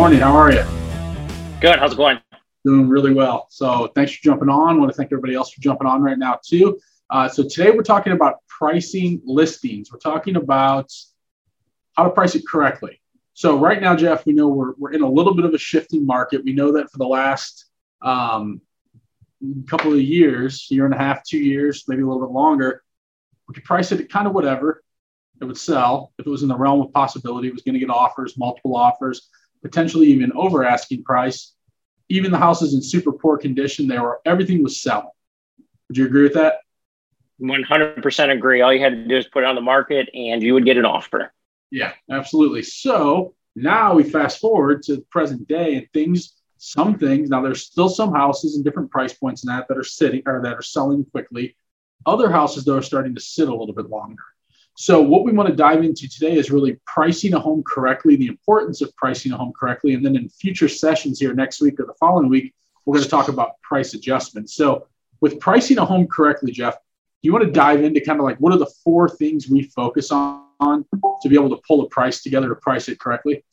morning. How are you? Good. How's it going? Doing really well. So thanks for jumping on. I want to thank everybody else for jumping on right now too. Uh, so today we're talking about pricing listings. We're talking about how to price it correctly. So right now, Geoff, we know we're, we're in a little bit of a shifting market. We know that for the last um, couple of years, year and a half, two years, maybe a little bit longer, we could price it at kind of whatever it would sell. If it was in the realm of possibility, it was going to get offers, multiple offers, potentially even over asking price. Even the houses in super poor condition, they were everything was selling. Would you agree with that? 100% agree. All you had to do is put it on the market and you would get an offer. Yeah, absolutely. So now we fast forward to the present day and things, some things, now there's still some houses and different price points in that that are sitting or that are selling quickly. Other houses, though, are starting to sit a little bit longer. So, what we want to dive into today is really pricing a home correctly, the importance of pricing a home correctly. And then in future sessions here next week or the following week, we're going to talk about price adjustments. So, with pricing a home correctly, Geoff, do you want to dive into kind of like what are the four things we focus on to be able to pull a price together to price it correctly?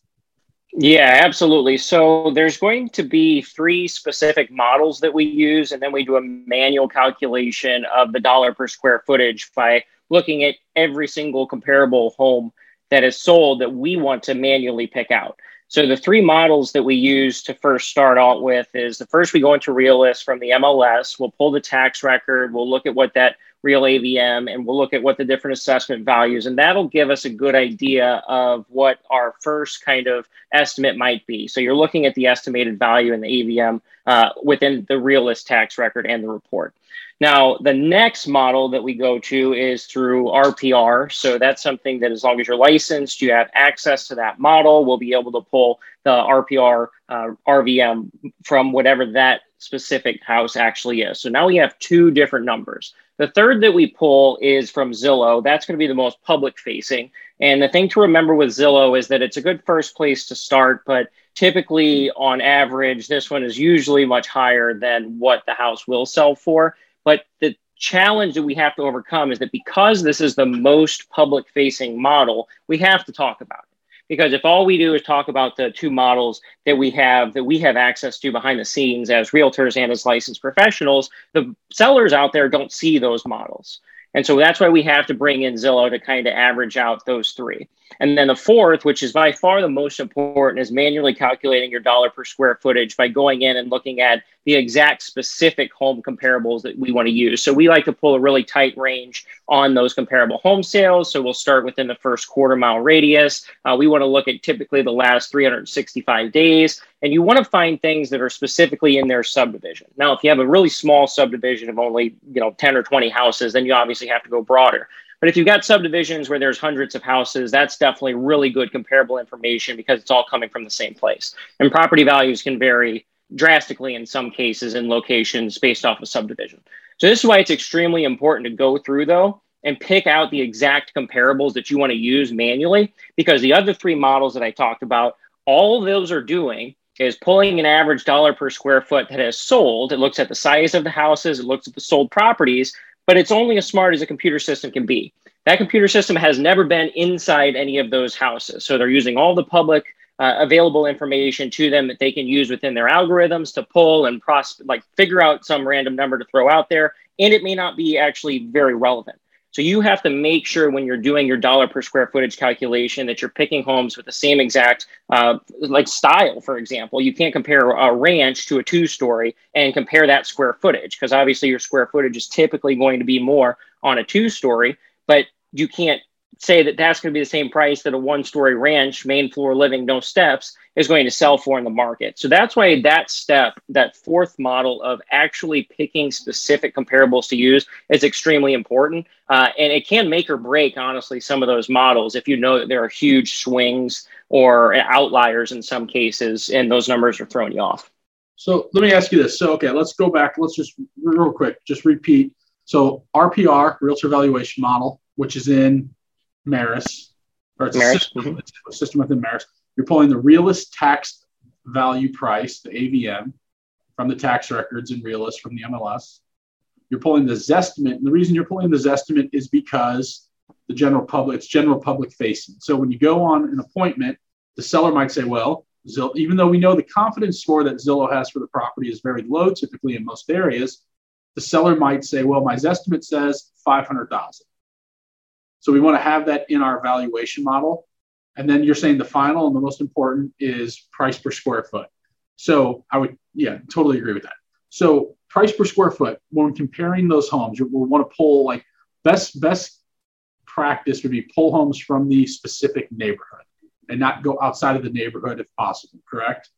Yeah, absolutely. So there's going to be three specific models that we use, and then we do a manual calculation of the dollar per square footage by looking at every single comparable home that is sold that we want to manually pick out. So the three models that we use to first start out with is the first we go into Realist from the MLS. We'll pull the tax record. We'll look at what that real AVM and we'll look at what the different assessment values and that'll give us a good idea of what our first kind of estimate might be. So you're looking at the estimated value in the AVM uh, within the realist tax record and the report. Now, the next model that we go to is through RPR. So that's something that as long as you're licensed, you have access to that model. We'll be able to pull the RPR uh, RVM from whatever that specific house actually is. So now we have two different numbers. The third that we pull is from Zillow. That's going to be the most public facing. And the thing to remember with Zillow is that it's a good first place to start, but typically on average, this one is usually much higher than what the house will sell for. But the challenge that we have to overcome is that because this is the most public facing model, we have to talk about it. Because if all we do is talk about the two models that we have that we have access to behind the scenes as realtors and as licensed professionals, the sellers out there don't see those models. And so that's why we have to bring in Zillow to kind of average out those three. And then the fourth, which is by far the most important, is manually calculating your dollar per square footage by going in and looking at the exact specific home comparables that we want to use. So we like to pull a really tight range on those comparable home sales. So we'll start within the first quarter mile radius. Uh, we want to look at typically the last 365 days. And you want to find things that are specifically in their subdivision. Now, if you have a really small subdivision of only, you know, 10 or 20 houses, then you obviously have to go broader. But if you've got subdivisions where there's hundreds of houses, that's definitely really good comparable information because it's all coming from the same place. And property values can vary drastically in some cases in locations based off of subdivision. So this is why it's extremely important to go through though and pick out the exact comparables that you want to use manually because the other three models that I talked about, all those are doing is pulling an average dollar per square foot that has sold. It looks at the size of the houses, it looks at the sold properties, but it's only as smart as a computer system can be. That computer system has never been inside any of those houses. So they're using all the public uh, available information to them that they can use within their algorithms to pull and pros- like figure out some random number to throw out there. And it may not be actually very relevant. So you have to make sure when you're doing your dollar per square footage calculation that you're picking homes with the same exact uh, like style. For example, you can't compare a ranch to a two story and compare that square footage because obviously your square footage is typically going to be more on a two story, but you can't say that that's going to be the same price that a one story ranch, main floor living, no steps, is going to sell for in the market. So that's why that step, that fourth model of actually picking specific comparables to use, is extremely important. Uh, and it can make or break, honestly, some of those models if you know that there are huge swings or outliers in some cases, and those numbers are throwing you off. So let me ask you this. So, okay, let's go back. Let's just real quick, just repeat. So, RPR, Realtor Valuation Model, which is in MARIS, or it's a system, mm-hmm. it's a system within MARIS. You're pulling the realist tax value price, the AVM, from the tax records and realist from the MLS. You're pulling the Zestimate, and the reason you're pulling the Zestimate is because the general public, it's general public facing. So when you go on an appointment, the seller might say, well, Zillow, even though we know the confidence score that Zillow has for the property is very low, typically in most areas, the seller might say, "Well, my estimate says 500,000." So we want to have that in our valuation model. And then you're saying the final and the most important is price per square foot. So I would, yeah, totally agree with that. So price per square foot, when comparing those homes, we want to pull like best best practice would be pull homes from the specific neighborhood and not go outside of the neighborhood if possible, correct?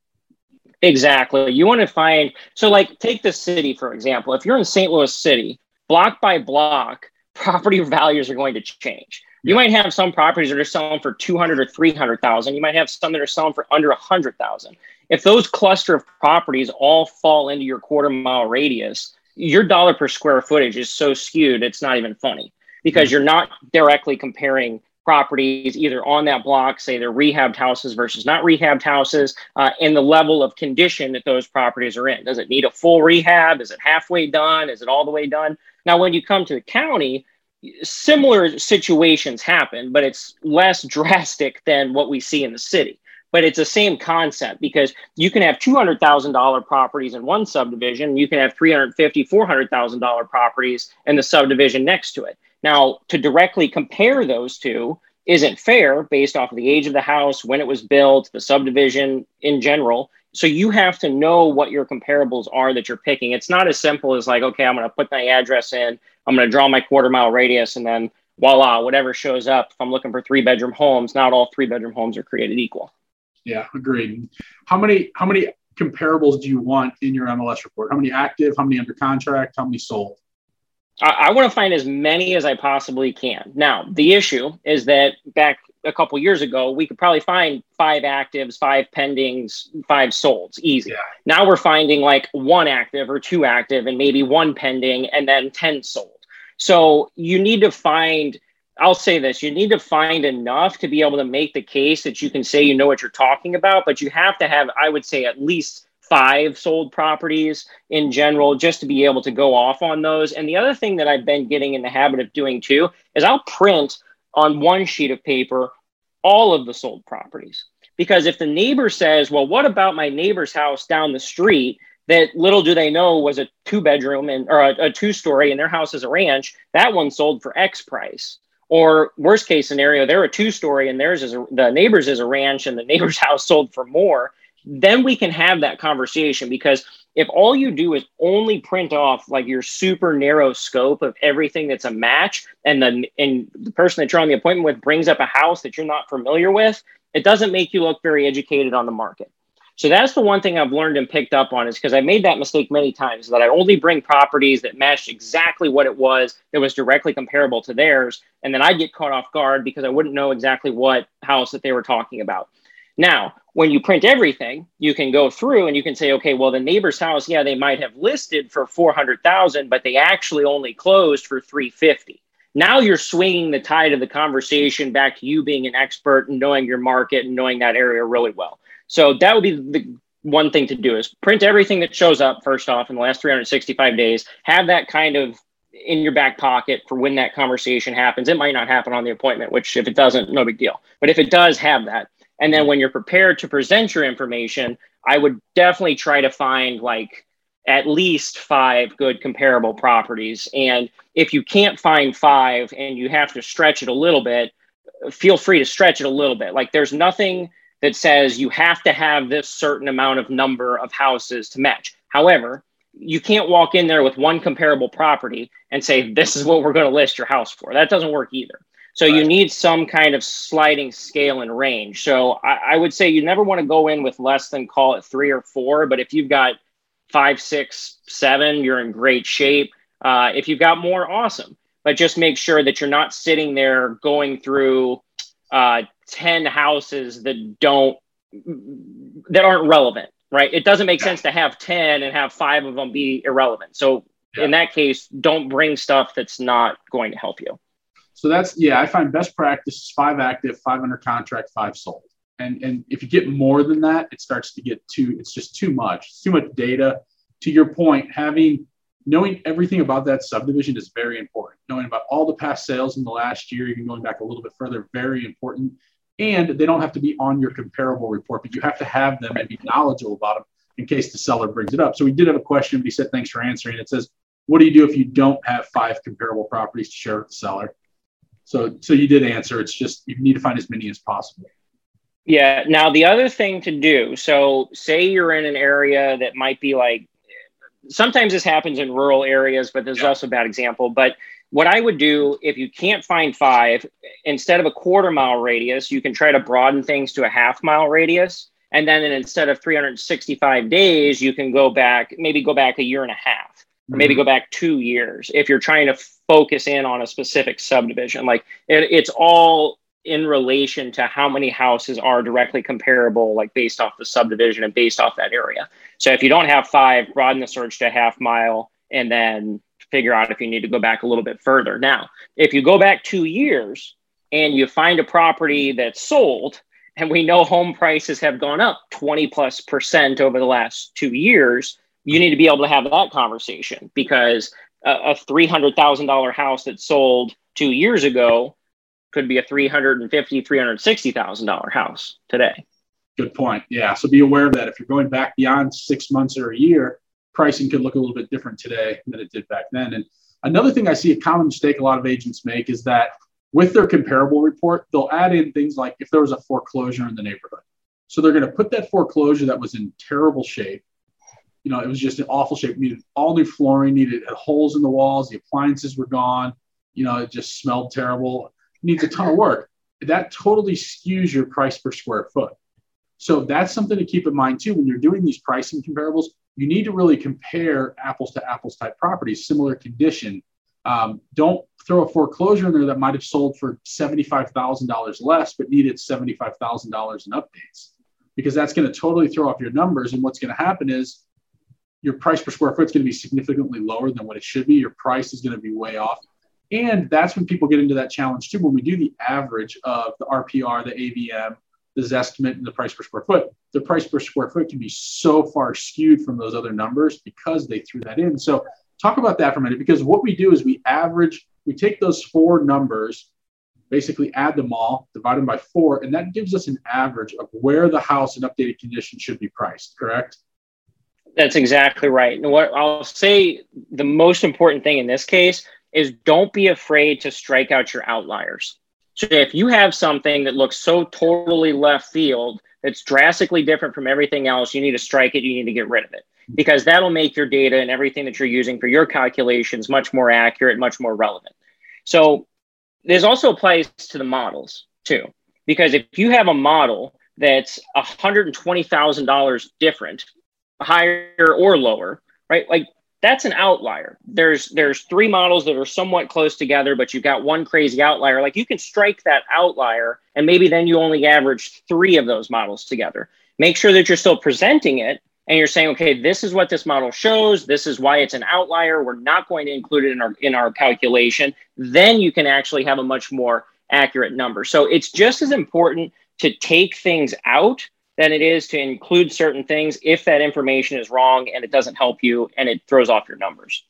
Exactly. You want to find, so like take the city, for example. If you're in St. Louis City, block by block, property values are going to change. You might have some properties that are selling for 200 or 300,000. You might have some that are selling for under 100,000. If those cluster of properties all fall into your quarter mile radius, your dollar per square footage is so skewed, it's not even funny because mm-hmm. you're not directly comparing properties either on that block, say they're rehabbed houses versus not rehabbed houses, uh, and the level of condition that those properties are in. Does it need a full rehab? Is it halfway done? Is it all the way done? Now, when you come to the county, similar situations happen, but it's less drastic than what we see in the city. But it's the same concept because you can have $200,000 properties in one subdivision, you can have $350,000, $400,000 properties in the subdivision next to it. Now, to directly compare those two isn't fair based off of the age of the house, when it was built, the subdivision in general. So you have to know what your comparables are that you're picking. It's not as simple as like, okay, I'm going to put my address in, I'm going to draw my quarter mile radius, and then voila, whatever shows up. If I'm looking for three bedroom homes, not all three bedroom homes are created equal. Yeah, agreed. How many how many comparables do you want in your MLS report? How many active? How many under contract? How many sold? I, I want to find as many as I possibly can. Now, the issue is that back a couple years ago, we could probably find five actives, five pendings, five solds, easy. Yeah. Now we're finding like one active or two active, and maybe one pending, and then ten sold. So you need to find. I'll say this: you need to find enough to be able to make the case that you can say you know what you're talking about, but you have to have, I would say, at least five sold properties in general just to be able to go off on those. And the other thing that I've been getting in the habit of doing too is I'll print on one sheet of paper all of the sold properties. Because if the neighbor says, well, what about my neighbor's house down the street? That little do they know was a two bedroom and or a, a two story and their house is a ranch. That one sold for X price. Or worst case scenario, they're a two story and theirs is a, the neighbor's is a ranch and the neighbor's house sold for more then we can have that conversation because if all you do is only print off like your super narrow scope of everything that's a match and then and the person that you're on the appointment with brings up a house that you're not familiar with it doesn't make you look very educated on the market. So that's the one thing i've learned and picked up on is because i made that mistake many times that i only bring properties that matched exactly what it was that was directly comparable to theirs and then i'd get caught off guard because i wouldn't know exactly what house that they were talking about now, when you print everything, you can go through and you can say, okay, well, the neighbor's house, yeah, they might have listed for 400,000, but they actually only closed for 350. Now you're swinging the tide of the conversation back to you being an expert and knowing your market and knowing that area really well. So that would be the one thing to do is print everything that shows up first off in the last 365 days, have that kind of in your back pocket for when that conversation happens. It might not happen on the appointment, which if it doesn't, no big deal. But if it does, have that. And then when you're prepared to present your information, I would definitely try to find like at least five good comparable properties. And if you can't find five and you have to stretch it a little bit, feel free to stretch it a little bit. Like there's nothing that says you have to have this certain amount of number of houses to match. However, you can't walk in there with one comparable property and say, this is what we're going to list your house for. That doesn't work either. So right. you need some kind of sliding scale and range. So I, I would say you never want to go in with less than call it three or four. But if you've got five, six, seven, you're in great shape. Uh, if you've got more, awesome. But just make sure that you're not sitting there going through uh, 10 houses that don't that aren't relevant right it doesn't make yeah. sense to have 10 and have five of them be irrelevant so yeah. in that case don't bring stuff that's not going to help you so that's yeah, I find best practice is five active, five under contract, five sold. And and if you get more than that, it starts to get too. It's just too much. It's too much data. To your point, having knowing everything about that subdivision is very important. Knowing about all the past sales in the last year, even going back a little bit further, very important. and they don't have to be on your comparable report, but you have to have them and be knowledgeable about them in case the seller brings it up. So we did have a question, but he said, thanks for answering. It says, what do you do if you don't have five comparable properties to share with the seller? So, so you did answer. It's just you need to find as many as possible. Yeah. Now the other thing to do. So, say you're in an area that might be like. Sometimes this happens in rural areas, but there's yeah. also a bad example. But what I would do if you can't find five, instead of a quarter mile radius, you can try to broaden things to a half mile radius. And then instead of 365 days, you can go back, maybe go back a year and a half, or maybe mm-hmm. go back two years if you're trying to focus in on a specific subdivision. Like it, it's all in relation to how many houses are directly comparable, like based off the subdivision and based off that area. So if you don't have five, broaden the search to half mile and then figure out if you need to go back a little bit further. Now, if you go back two years and you find a property that's sold, and we know home prices have gone up 20 plus percent over the last two years, you need to be able to have that conversation because a, a $300,000 house that sold two years ago could be a $350,000, $360,000 house today. Good point. Yeah. So be aware of that. If you're going back beyond six months or a year, pricing could look a little bit different today than it did back then. And another thing I see a common mistake a lot of agents make is that with their comparable report, they'll add in things like if there was a foreclosure in the neighborhood. So they're going to put that foreclosure that was in terrible shape. You know, it was just in awful shape, needed all new flooring, needed holes in the walls, the appliances were gone. You know, it just smelled terrible, needs a ton of work. That totally skews your price per square foot. So that's something to keep in mind too when you're doing these pricing comparables you need to really compare apples to apples type properties, similar condition. Um, don't throw a foreclosure in there that might have sold for $75,000 less, but needed $75,000 in updates, because that's going to totally throw off your numbers. And what's going to happen is your price per square foot is going to be significantly lower than what it should be. Your price is going to be way off. And that's when people get into that challenge too. When we do the average of the RPR, the AVM, the Zestimate, and the price per square foot, the price per square foot can be so far skewed from those other numbers because they threw that in. So talk about that for a minute because what we do is we average, we take those four numbers, basically add them all, divide them by four, and that gives us an average of where the house in updated condition should be priced, correct? That's exactly right. And what I'll say the most important thing in this case is don't be afraid to strike out your outliers. So if you have something that looks so totally left field that's drastically different from everything else, you need to strike it, you need to get rid of it because that'll make your data and everything that you're using for your calculations much more accurate, much more relevant. So this also applies to the models too, because if you have a model that's $120,000 different, higher or lower, right? Like that's an outlier. There's there's three models that are somewhat close together, but you've got one crazy outlier. Like you can strike that outlier, and maybe then you only average three of those models together. Make sure that you're still presenting it, and you're saying, okay, this is what this model shows. This is why it's an outlier. We're not going to include it in our in our calculation. Then you can actually have a much more accurate number. So it's just as important to take things out than it is to include certain things if that information is wrong and it doesn't help you and it throws off your numbers.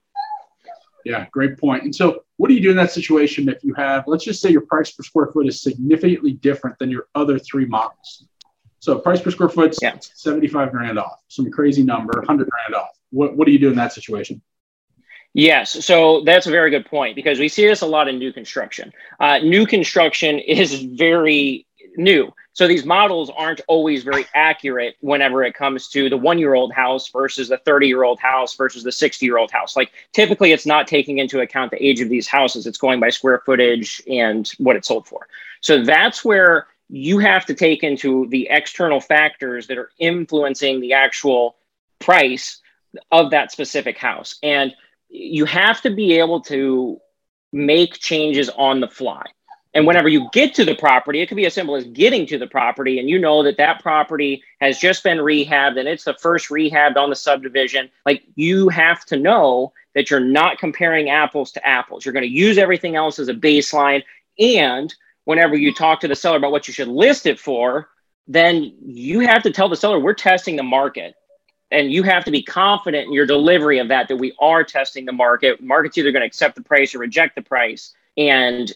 Yeah, great point. And so, what do you do in that situation if you have, let's just say your price per square foot is significantly different than your other three models? So, price per square foot, yeah. 75 grand off, some crazy number, 100 grand off. What, what do you do in that situation? Yes, so that's a very good point because we see this a lot in new construction. Uh, new construction is very new. So these models aren't always very accurate whenever it comes to the one year old house versus the 30 year old house versus the 60 year old house. Like typically, it's not taking into account the age of these houses, it's going by square footage and what it sold for. So that's where you have to take into the external factors that are influencing the actual price of that specific house. And you have to be able to make changes on the fly. And whenever you get to the property, it could be as simple as getting to the property and you know that that property has just been rehabbed and it's the first rehabbed on the subdivision. Like you have to know that you're not comparing apples to apples. You're going to use everything else as a baseline. And whenever you talk to the seller about what you should list it for, then you have to tell the seller, we're testing the market. And you have to be confident in your delivery of that, that we are testing the market. Market's either going to accept the price or reject the price. And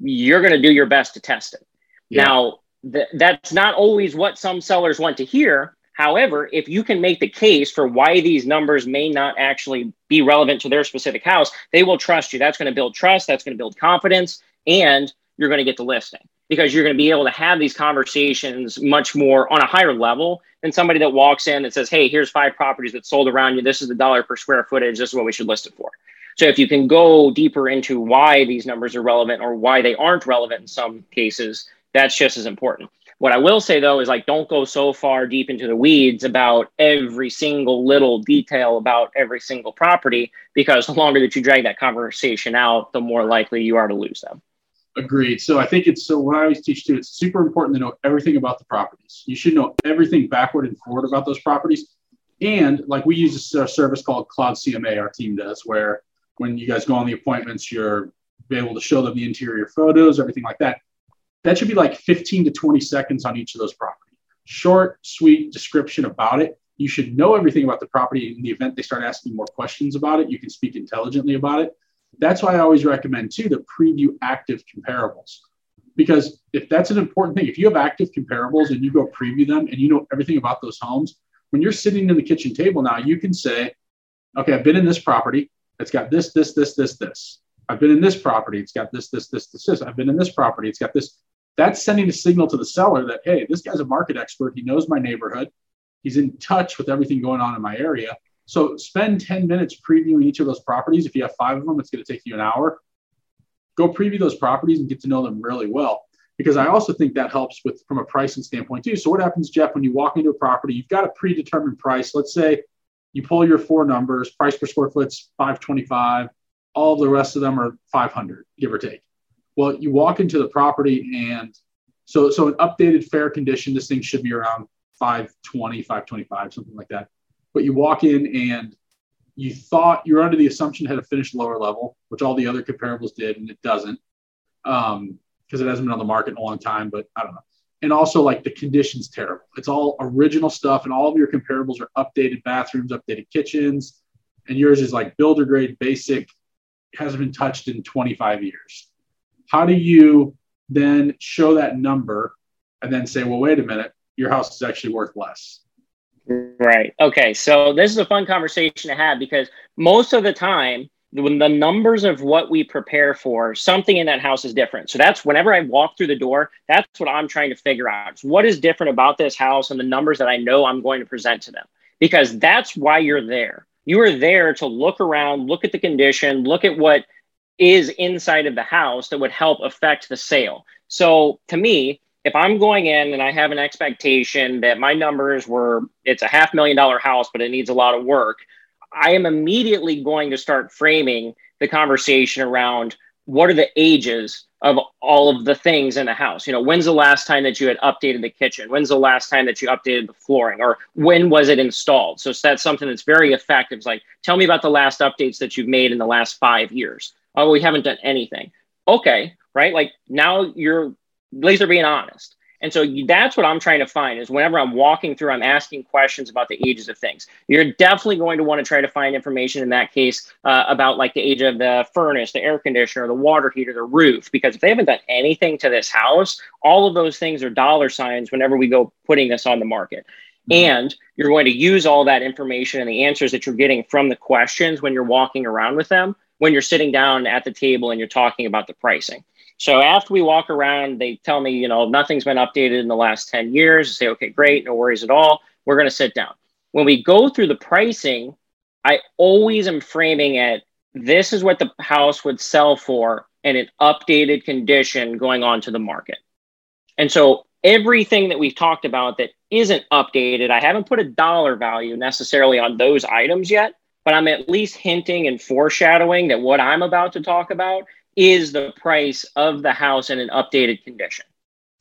you're going to do your best to test it. Yeah. Now, th- that's not always what some sellers want to hear. However, if you can make the case for why these numbers may not actually be relevant to their specific house, they will trust you. That's going to build trust, that's going to build confidence, and you're going to get the listing because you're going to be able to have these conversations much more on a higher level than somebody that walks in and says, Hey, here's five properties that sold around you. This is the dollar per square footage. This is what we should list it for. So if you can go deeper into why these numbers are relevant or why they aren't relevant in some cases, that's just as important. What I will say though is like don't go so far deep into the weeds about every single little detail about every single property because the longer that you drag that conversation out, the more likely you are to lose them. Agreed. So I think it's so what I always teach too, it's super important to know everything about the properties. You should know everything backward and forward about those properties. And like we use a service called Cloud CMA, our team does, where when you guys go on the appointments, you're able to show them the interior photos, everything like that. That should be like 15 to 20 seconds on each of those properties. Short, sweet description about it. You should know everything about the property. In the event they start asking more questions about it, you can speak intelligently about it. That's why I always recommend too to preview active comparables. Because if that's an important thing, if you have active comparables and you go preview them and you know everything about those homes, when you're sitting in the kitchen table now, you can say, okay, I've been in this property. It's got this, this, this, this, this. I've been in this property. It's got this, this, this, this, this. I've been in this property. It's got this. That's sending a signal to the seller that, hey, this guy's a market expert. He knows my neighborhood. He's in touch with everything going on in my area. So spend 10 minutes previewing each of those properties. If you have five of them, it's going to take you an hour. Go preview those properties and get to know them really well. Because I also think that helps with from a pricing standpoint too. So what happens, Geoff, when you walk into a property, you've got a predetermined price. Let's say you pull your four numbers, price per square foot's 525, all the rest of them are 500, give or take. Well, you walk into the property and so so an updated fair condition, this thing should be around 520, 525, something like that. But you walk in and you thought you're under the assumption it had a finished lower level, which all the other comparables did, and it doesn't. Um, because it hasn't been on the market in a long time, but I don't know and also like the conditions terrible. It's all original stuff, and all of your comparables are updated bathrooms, updated kitchens, and yours is like builder grade, basic, hasn't been touched in 25 years. How do you then show that number and then say, well, wait a minute, your house is actually worth less? Right. Okay. So this is a fun conversation to have because most of the time when the numbers of what we prepare for, something in that house is different. So that's whenever I walk through the door, that's what I'm trying to figure out. What is different about this house and the numbers that I know I'm going to present to them? Because that's why you're there. You are there to look around, look at the condition, look at what is inside of the house that would help affect the sale. So to me, if I'm going in and I have an expectation that my numbers were, it's a half million dollar house, but it needs a lot of work I am immediately going to start framing the conversation around what are the ages of all of the things in the house. You know, when's the last time that you had updated the kitchen? When's the last time that you updated the flooring? Or when was it installed? So that's something that's very effective. It's like, tell me about the last updates that you've made in the last five years. Oh, we haven't done anything. Okay, right? Like now you're they're being honest. And so that's what I'm trying to find is whenever I'm walking through, I'm asking questions about the ages of things. You're definitely going to want to try to find information in that case uh, about like the age of the furnace, the air conditioner, the water heater, the roof, because if they haven't done anything to this house, all of those things are dollar signs whenever we go putting this on the market. Mm-hmm. And you're going to use all that information and the answers that you're getting from the questions when you're walking around with them, when you're sitting down at the table and you're talking about the pricing. So after we walk around, they tell me, you know, nothing's been updated in the last 10 years. I say, okay, great, no worries at all. We're going to sit down. When we go through the pricing, I always am framing it this is what the house would sell for in an updated condition going on to the market. And so everything that we've talked about that isn't updated, I haven't put a dollar value necessarily on those items yet, but I'm at least hinting and foreshadowing that what I'm about to talk about is the price of the house in an updated condition.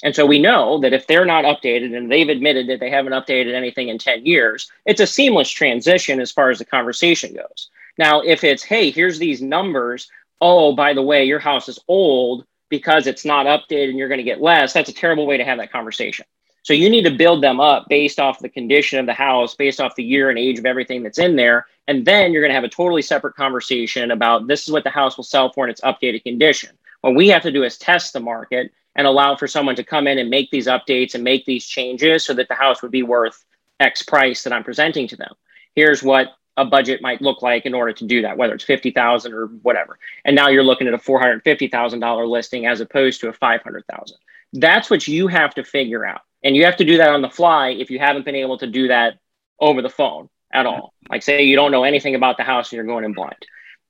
And so we know that if they're not updated and they've admitted that they haven't updated anything in 10 years, it's a seamless transition as far as the conversation goes. Now, if it's, hey, here's these numbers, oh, by the way, your house is old because it's not updated and you're going to get less, that's a terrible way to have that conversation. So you need to build them up based off the condition of the house, based off the year and age of everything that's in there. And then you're going to have a totally separate conversation about this is what the house will sell for in its updated condition. What we have to do is test the market and allow for someone to come in and make these updates and make these changes so that the house would be worth X price that I'm presenting to them. Here's what a budget might look like in order to do that, whether it's 50,000 or whatever. And now you're looking at a $450,000 listing as opposed to a 500,000. That's what you have to figure out. And you have to do that on the fly if you haven't been able to do that over the phone at all. Like say you don't know anything about the house and you're going in blind.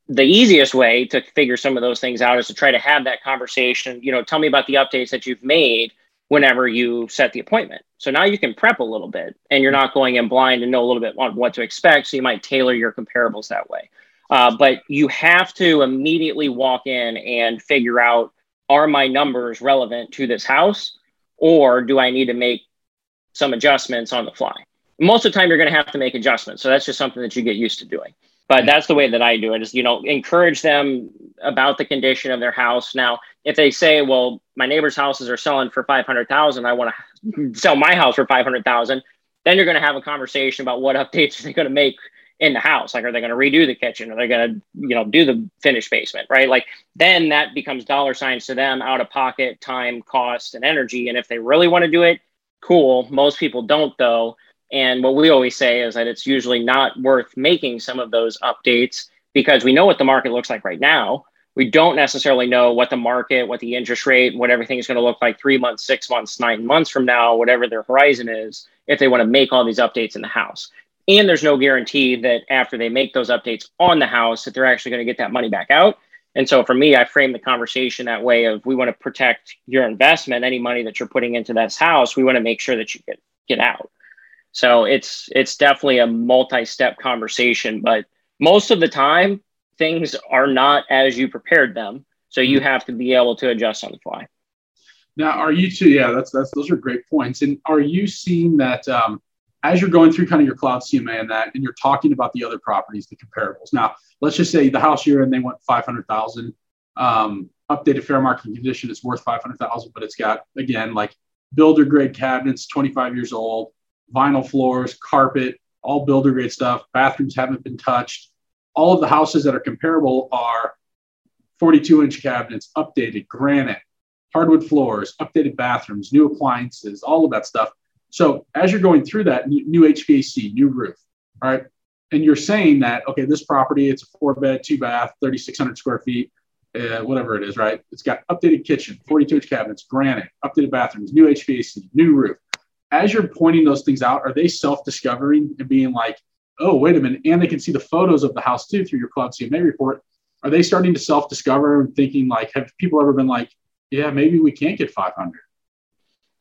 The easiest way to figure some of those things out is to try to have that conversation, you know, tell me about the updates that you've made whenever you set the appointment. So now you can prep a little bit and you're not going in blind and know a little bit on what to expect. So you might tailor your comparables that way. Uh, but you have to immediately walk in and figure out are my numbers relevant to this house or do I need to make some adjustments on the fly? Most of the time, you're going to have to make adjustments. So that's just something that you get used to doing. But that's the way that I do it is, you know, encourage them about the condition of their house. Now, if they say, well, my neighbor's houses are selling for 500,000, I want to sell my house for 500,000, then you're going to have a conversation about what updates they're they going to make in the house? Like are they going to redo the kitchen? Are they going to you know do the finished basement right? Like then that becomes dollar signs to them out of pocket time cost and energy. And if they really want to do it cool. Most people don't though. And what we always say is that it's usually not worth making some of those updates because we know what the market looks like right now. We don't necessarily know what the market what the interest rate what everything is going to look like three months six months nine months from now whatever their horizon is if they want to make all these updates in the house and there's no guarantee that after they make those updates on the house that they're actually going to get that money back out. And so for me i frame the conversation that way of we want to protect your investment any money that you're putting into this house we want to make sure that you get get out. So it's it's definitely a multi-step conversation but most of the time things are not as you prepared them. So you have to be able to adjust on the fly. Now are you too yeah that's that's those are great points. And are you seeing that um, as you're going through kind of your Cloud CMA and that, and you're talking about the other properties, the comparables. Now, let's just say the house you're in, they want 500,000. Um, updated fair market condition is worth 500,000, but it's got, again, like builder grade cabinets, 25 years old, vinyl floors, carpet, all builder grade stuff. Bathrooms haven't been touched. All of the houses that are comparable are 42 inch cabinets, updated granite, hardwood floors, updated bathrooms, new appliances, all of that stuff so as you're going through that, new HVAC, new roof, all right, and you're saying that okay, this property it's a four bed, two bath, 3,600 square feet, uh, whatever it is, right? It's got updated kitchen, 42 inch cabinets, granite, updated bathrooms, new HVAC, new roof. As you're pointing those things out, are they self discovering and being like, oh, wait a minute, and they can see the photos of the house too through your Cloud CMA report? Are they starting to self discover and thinking like, have people ever been like, yeah, maybe we can't get 500?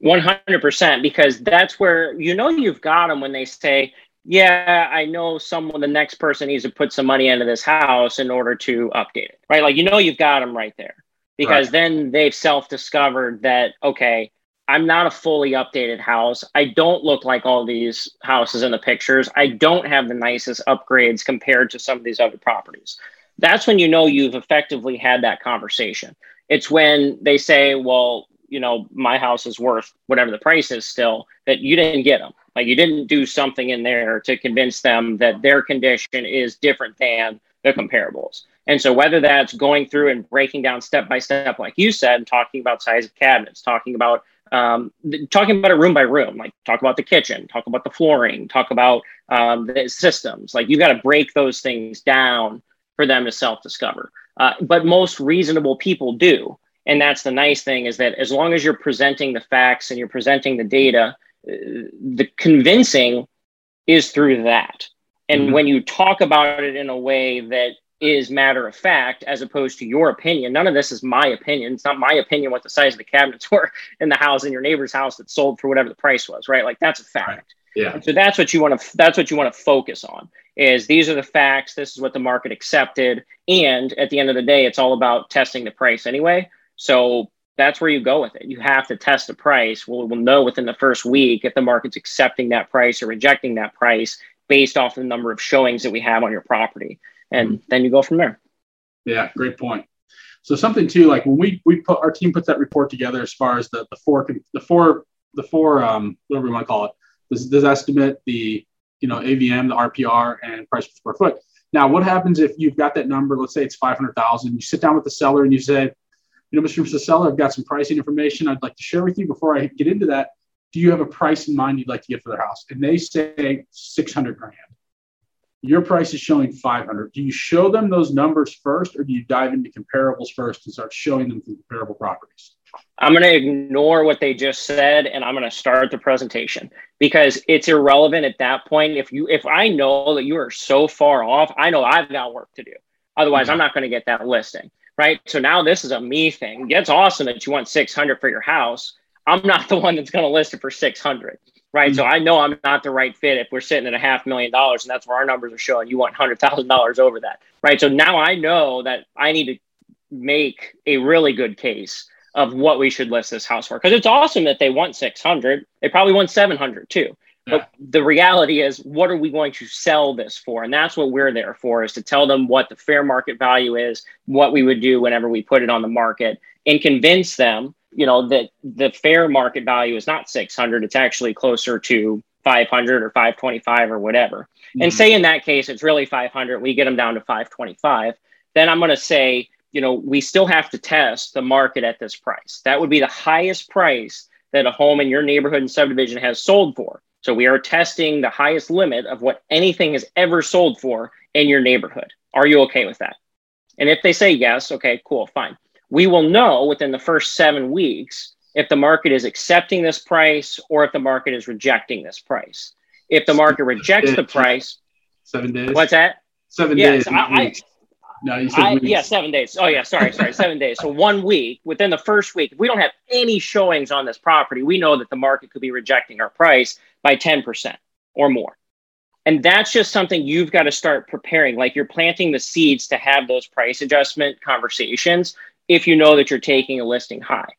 100% because that's where you know you've got them when they say yeah i know someone the next person needs to put some money into this house in order to update it right? Like you know you've got them right there. Because right. then they've self-discovered that okay i'm not a fully updated house. I don't look like all these houses in the pictures. I don't have the nicest upgrades compared to some of these other properties. That's when you know you've effectively had that conversation. It's when they say well you know my house is worth whatever the price is still that you didn't get them like you didn't do something in there to convince them that their condition is different than the comparables. And so whether that's going through and breaking down step by step like you said talking about size of cabinets talking about um, talking about it room by room like talk about the kitchen talk about the flooring talk about um, the systems. Like you got to break those things down for them to self-discover. Uh, but most reasonable people do and that's the nice thing is that as long as you're presenting the facts and you're presenting the data uh, the convincing is through that. And mm-hmm. when you talk about it in a way that is matter of fact as opposed to your opinion none of this is my opinion. It's not my opinion what the size of the cabinets were in the house in your neighbor's house that sold for whatever the price was right? Like that's a fact. Right. yeah. And so that's what you want to that's what you want to focus on is these are the facts this is what the market accepted and at the end of the day it's all about testing the price anyway so that's where you go with it. You have to test the price. We'll, we'll know within the first week if the market's accepting that price or rejecting that price based off the number of showings that we have on your property. And mm-hmm. then you go from there. Yeah, great point. So something too, like when we we put our team puts that report together as far as the the four the four the four um whatever we want to call it this this Zestimate the you know AVM the RPR and price per square foot. Now what happens if you've got that number? Let's say it's five hundred thousand. You sit down with the seller and you say, you know, Mr. Seller, I've got some pricing information I'd like to share with you. Before I get into that, do you have a price in mind you'd like to get for their house? And they say 600 grand. Your price is showing 500. Do you show them those numbers first, or do you dive into comparables first and start showing them the comparable properties? I'm going to ignore what they just said and I'm going to start the presentation because it's irrelevant at that point. If you, if I know that you are so far off, I know I've got work to do. Otherwise, mm-hmm. I'm not going to get that listing. Right. So now this is a me thing. It's awesome that you want 600 for your house. I'm not the one that's going to list it for 600. Right. Mm-hmm. So I know I'm not the right fit if we're sitting at a half million dollars and that's where our numbers are showing you want $100,000 over that. Right. So now I know that I need to make a really good case of what we should list this house for. Because it's awesome that they want 600. They probably want 700 too. Yeah. But the reality is, what are we going to sell this for? And that's what we're there for is to tell them what the fair market value is, what we would do whenever we put it on the market, and convince them, you know, that the fair market value is not 600. It's actually closer to 500 or 525 or whatever. Mm-hmm. And say in that case, it's really 500. We get them down to 525. Then I'm going to say, you know, we still have to test the market at this price. That would be the highest price that a home in your neighborhood and subdivision has sold for. So we are testing the highest limit of what anything has ever sold for in your neighborhood. Are you okay with that? And if they say yes, okay, cool, fine. We will know within the first seven weeks if the market is accepting this price or if the market is rejecting this price. If the market rejects the price, seven days. What's that? Seven yes, days. I, no, you said I, yeah, seven days. Oh yeah, sorry, sorry, seven days. So one week within the first week, if we don't have any showings on this property, we know that the market could be rejecting our price by ten percent or more, and that's just something you've got to start preparing. Like you're planting the seeds to have those price adjustment conversations if you know that you're taking a listing high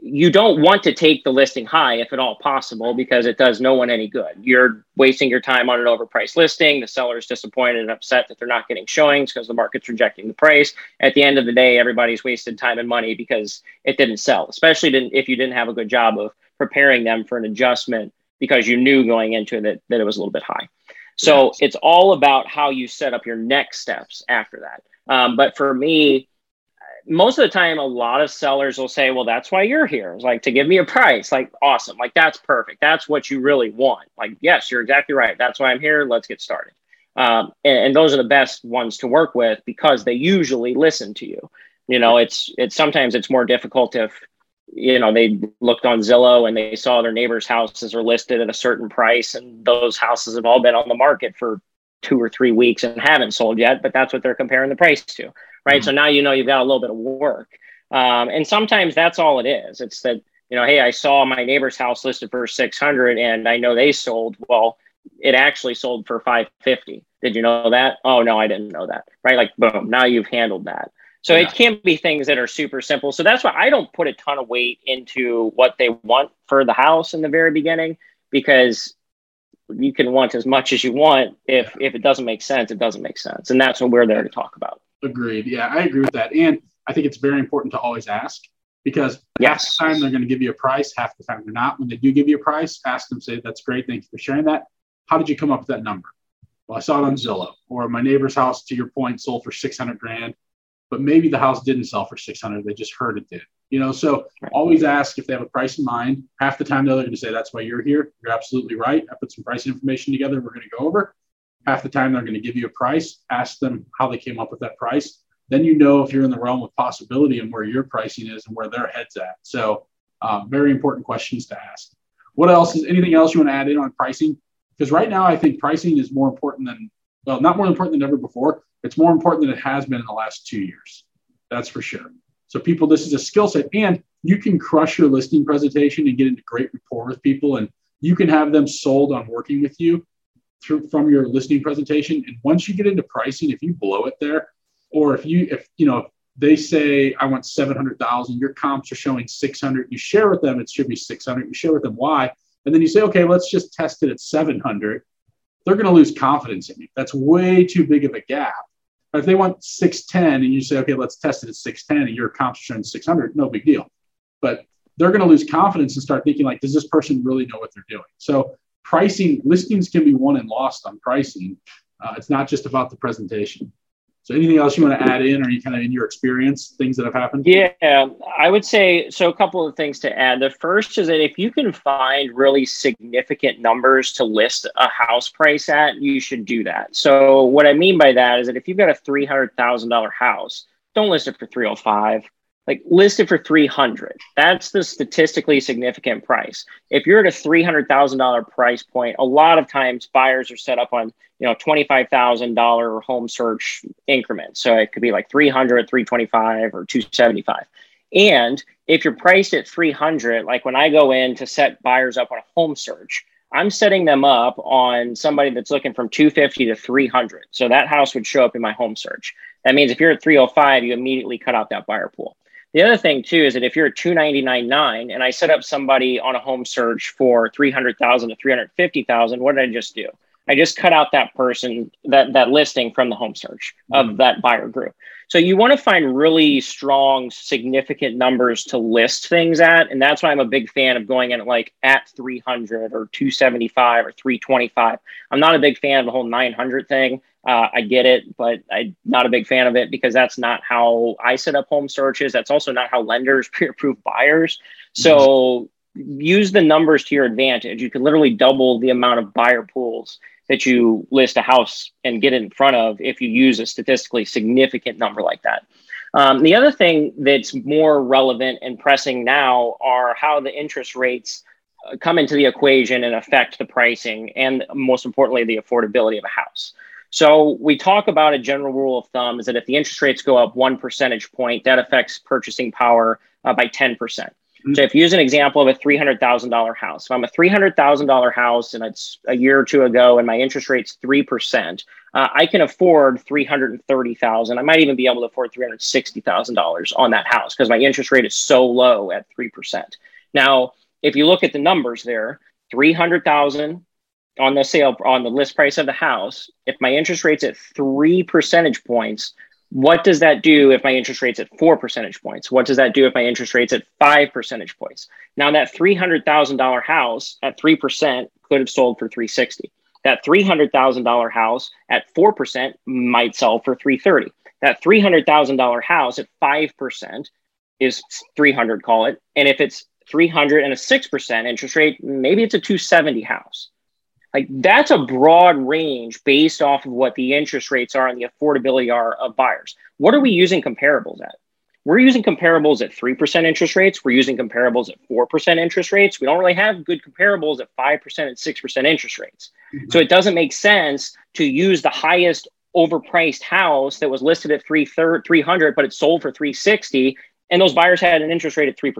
you don't want to take the listing high if at all possible because it does no one any good. You're wasting your time on an overpriced listing. The seller is disappointed and upset that they're not getting showings because the market's rejecting the price. At the end of the day, everybody's wasted time and money because it didn't sell, especially if you didn't have a good job of preparing them for an adjustment because you knew going into it that, that it was a little bit high. So yes. it's all about how you set up your next steps after that. Um, but for me, most of the time a lot of sellers will say well that's why you're here. It's like to give me a price. Like awesome. Like that's perfect. That's what you really want. Like yes you're exactly right. That's why i'm here. Let's get started. Um, and, and, those are the best ones to work with because they usually listen to you. You know it's it's sometimes it's more difficult if you know they looked on Zillow and they saw their neighbors houses are listed at a certain price and those houses have all been on the market for two or three weeks and haven't sold yet but that's what they're comparing the price to right? Mm-hmm. So now you know you've got a little bit of work. Um, and sometimes that's all it is. It's that, you know, hey, I saw my neighbor's house listed for 600 and I know they sold. Well, it actually sold for 550. Did you know that? Oh, no, I didn't know that. Right. Like, boom, now you've handled that. So yeah. it can't be things that are super simple. So that's why I don't put a ton of weight into what they want for the house in the very beginning because you can want as much as you want. If if it doesn't make sense, it doesn't make sense. And that's what we're there to talk about. Agreed. Yeah, I agree with that. And I think it's very important to always ask because yes. half the time they're going to give you a price, half the time they're not. When they do give you a price, ask them, say, that's great. Thank you for sharing that. How did you come up with that number? Well, I saw it on Zillow or my neighbor's house, to your point, sold for 600 grand, but maybe the house didn't sell for 600. They just heard it did. You know, so always ask if they have a price in mind. Half the time they're going to say, that's why you're here. You're absolutely right. I put some pricing information together. We're going to go over half the time they're going to give you a price ask them how they came up with that price then you know if you're in the realm of possibility and where your pricing is and where their head's at so uh, very important questions to ask what else is anything else you want to add in on pricing because right now i think pricing is more important than well not more important than ever before it's more important than it has been in the last two years that's for sure so people this is a skill set and you can crush your listing presentation and get into great rapport with people and you can have them sold on working with you through from your listing presentation. And once you get into pricing, if you blow it there, or if you if you know they say I want seven hundred thousand, your comps are showing six hundred. You share with them it should be six hundred. You share with them why, and then you say okay, let's just test it at seven hundred. They're going to lose confidence in you. That's way too big of a gap. If they want 610 and you say, okay, let's test it at 610 and your comps are showing 600, no big deal. But they're going to lose confidence and start thinking like, does this person really know what they're doing? So pricing listings can be won and lost on pricing. Uh, it's not just about the presentation. So anything else you want to add in or you kind of in your experience, things that have happened? Yeah, I would say so a couple of things to add. The first is that if you can find really significant numbers to list a house price at, you should do that. So what I mean by that is that if you've got a $300,000 house, don't list it for 305 like listed for 300 that's the statistically significant price. If you're at a $300000 price point a lot of times buyers are set up on you know $25000 home search increments. So it could be like 300 325 or 275 and if you're priced at 300 like when i go in to set buyers up on a home search i'm setting them up on somebody that's looking from 250 to 300 so that house would show up in my home search. That means if you're at 305 you immediately cut out that buyer pool the other thing too is that if you're at 299.9 and I set up somebody on a home search for 300,000 to 350,000, what did I just do? I just cut out that person that that listing from the home search of mm-hmm. that buyer group. So you want to find really strong, significant numbers to list things at, and that's why I'm a big fan of going in like at 300 or 275 or 325. I'm not a big fan of the whole 900 thing. Uh, I get it, but I'm not a big fan of it because that's not how I set up home searches. That's also not how lenders pre-approve buyers. So use the numbers to your advantage. You can literally double the amount of buyer pools that you list a house and get it in front of if you use a statistically significant number like that. Um, the other thing that's more relevant and pressing now are how the interest rates uh, come into the equation and affect the pricing and most importantly the affordability of a house. So we talk about a general rule of thumb is that if the interest rates go up one percentage point, that affects purchasing power uh, by 10%. So if you use an example of a three hundred thousand dollar house, if I'm a three hundred thousand dollar house and it's a year or two ago and my interest rate's three percent, uh, I can afford three hundred and thirty thousand. I might even be able to afford three hundred sixty thousand dollars on that house because my interest rate is so low at three percent. Now, if you look at the numbers there, three hundred thousand on the sale on the list price of the house. If my interest rate's at three percentage points, what does that do if my interest rate's at four percentage points? What does that do if my interest rate's at five percentage points? Now that three hundred thousand dollar house at three percent could have sold for three sixty. That three hundred thousand dollar house at four percent might sell for three thirty. That three hundred thousand dollar house at five percent is three hundred. Call it, and if it's three hundred and a six percent interest rate, maybe it's a two seventy house. Like that's a broad range based off of what the interest rates are and the affordability are of buyers. What are we using comparables at? We're using comparables at 3% interest rates. We're using comparables at 4% interest rates. We don't really have good comparables at 5% and 6% interest rates. Mm-hmm. So it doesn't make sense to use the highest overpriced house that was listed at 300 but it sold for 360 and those buyers had an interest rate at 3%.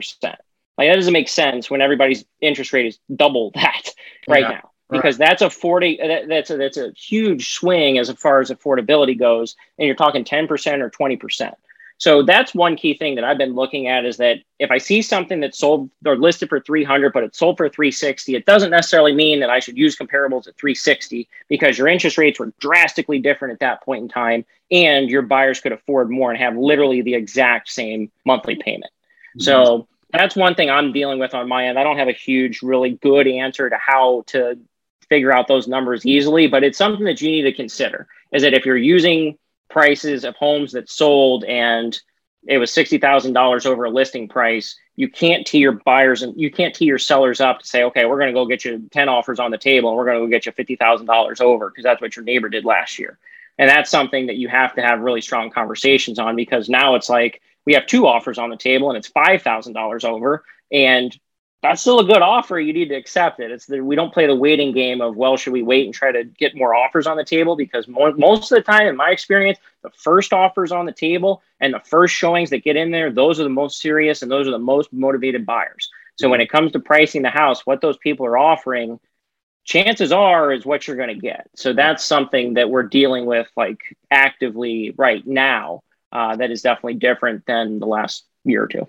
Like that doesn't make sense when everybody's interest rate is double that right yeah. now because right. that's a 40 that, that's a that's a huge swing as far as affordability goes and you're talking 10% or 20% so that's one key thing that i've been looking at is that if i see something that's sold or listed for 300 but it's sold for 360 it doesn't necessarily mean that i should use comparables at 360 because your interest rates were drastically different at that point in time and your buyers could afford more and have literally the exact same monthly payment mm-hmm. so that's one thing I'm dealing with on my end. I don't have a huge, really good answer to how to figure out those numbers mm-hmm. easily, but it's something that you need to consider is that if you're using prices of homes that sold and it was $60,000 over a listing price, you can't tee your buyers and you can't tee your sellers up to say, okay, we're going to go get you 10 offers on the table and we're going to go get you $50,000 over because that's what your neighbor did last year. And that's something that you have to have really strong conversations on because now it's like we have two offers on the table and it's $5,000 over. And that's still a good offer. You need to accept it. It's the, we don't play the waiting game of well, should we wait and try to get more offers on the table? Because more, most of the time, in my experience, the first offers on the table and the first showings that get in there, those are the most serious and those are the most motivated buyers. So when it comes to pricing the house, what those people are offering, chances are is what you're going to get. So that's something that we're dealing with like actively right now. Uh, that is definitely different than the last year or two.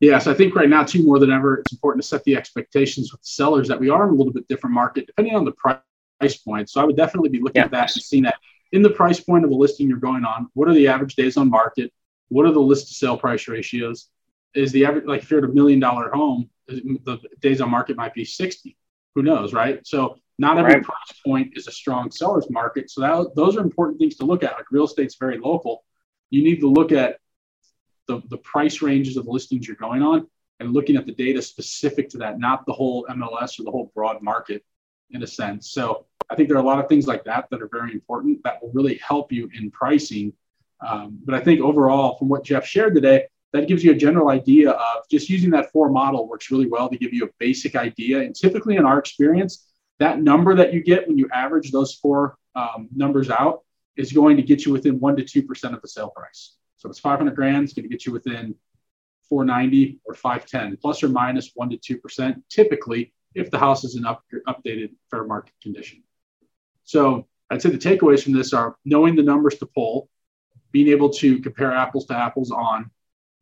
Yes, I think right now, too, more than ever, it's important to set the expectations with the sellers that we are in a little bit different market, depending on the price point. So I would definitely be looking yeah. at that and seeing that in the price point of the listing you're going on. What are the average days on market? What are the list to sale price ratios? Is the average, like if you're at a million dollar home, the days on market might be 60. Who knows, right? So Not every right. price point is a strong seller's market. So that, those are important things to look at. Like real estate's very local. You need to look at the, the price ranges of the listings you're going on and looking at the data specific to that, not the whole MLS or the whole broad market in a sense. So I think there are a lot of things like that that are very important that will really help you in pricing. Um, but I think overall, from what Geoff shared today, that gives you a general idea of just using that four model works really well to give you a basic idea. And typically, in our experience, that number that you get when you average those four um, numbers out is going to get you within one to two percent of the sale price. So it's 500 grand, it's going to get you within 490 or 510, plus or minus one to two percent, typically if the house is in up, updated fair market condition. So I'd say the takeaways from this are knowing the numbers to pull, being able to compare apples to apples on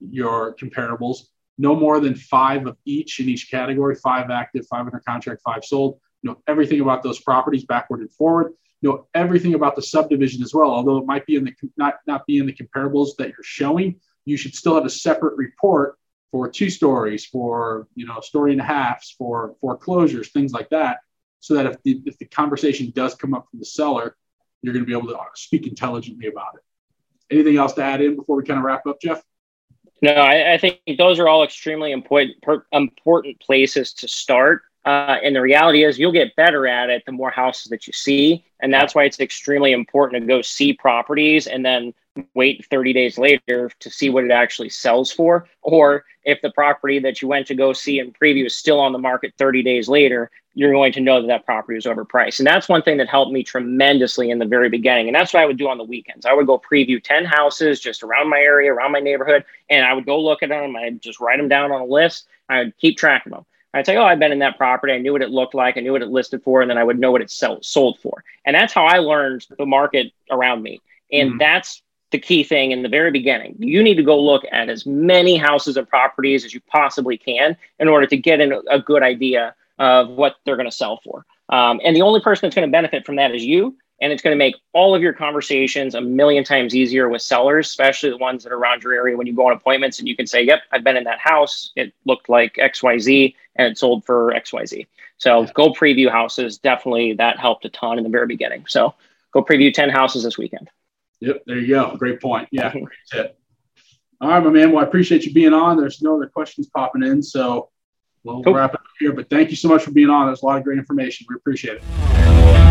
your comparables, no more than five of each in each category, five active, five under contract, five sold. You know everything about those properties backward and forward. Know everything about the subdivision as well. Although it might be in the not not be in the comparables that you're showing, you should still have a separate report for two stories, for you know story and a halfs, for foreclosures, things like that, so that if the, if the conversation does come up from the seller, you're going to be able to speak intelligently about it. Anything else to add in before we kind of wrap up, Geoff? No, I, I think those are all extremely important important places to start. Uh, and the reality is, you'll get better at it the more houses that you see, and that's why it's extremely important to go see properties and then wait 30 days later to see what it actually sells for. Or if the property that you went to go see in preview is still on the market 30 days later, you're going to know that that property is overpriced. And that's one thing that helped me tremendously in the very beginning. And that's what I would do on the weekends. I would go preview 10 houses just around my area, around my neighborhood, and I would go look at them. I'd just write them down on a list. I would keep track of them. I'd say, oh, I've been in that property. I knew what it looked like. I knew what it listed for, and then I would know what it sell- sold for. And that's how I learned the market around me. And mm that's the key thing in the very beginning. You need to go look at as many houses and properties as you possibly can in order to get in a good idea of what they're going to sell for. Um, and the only person that's going to benefit from that is you. And it's going to make all of your conversations a million times easier with sellers, especially the ones that are around your area when you go on appointments and you can say, Yep, I've been in that house. It looked like XYZ and it sold for XYZ. So yeah. go preview houses. Definitely that helped a ton in the very beginning. So go preview 10 houses this weekend. Yep, there you go. Great point. Yeah, great tip. All right, my man. Well, I appreciate you being on. There's no other questions popping in, so we'll cool. wrap it up here. But thank you so much for being on. There's a lot of great information. We appreciate it.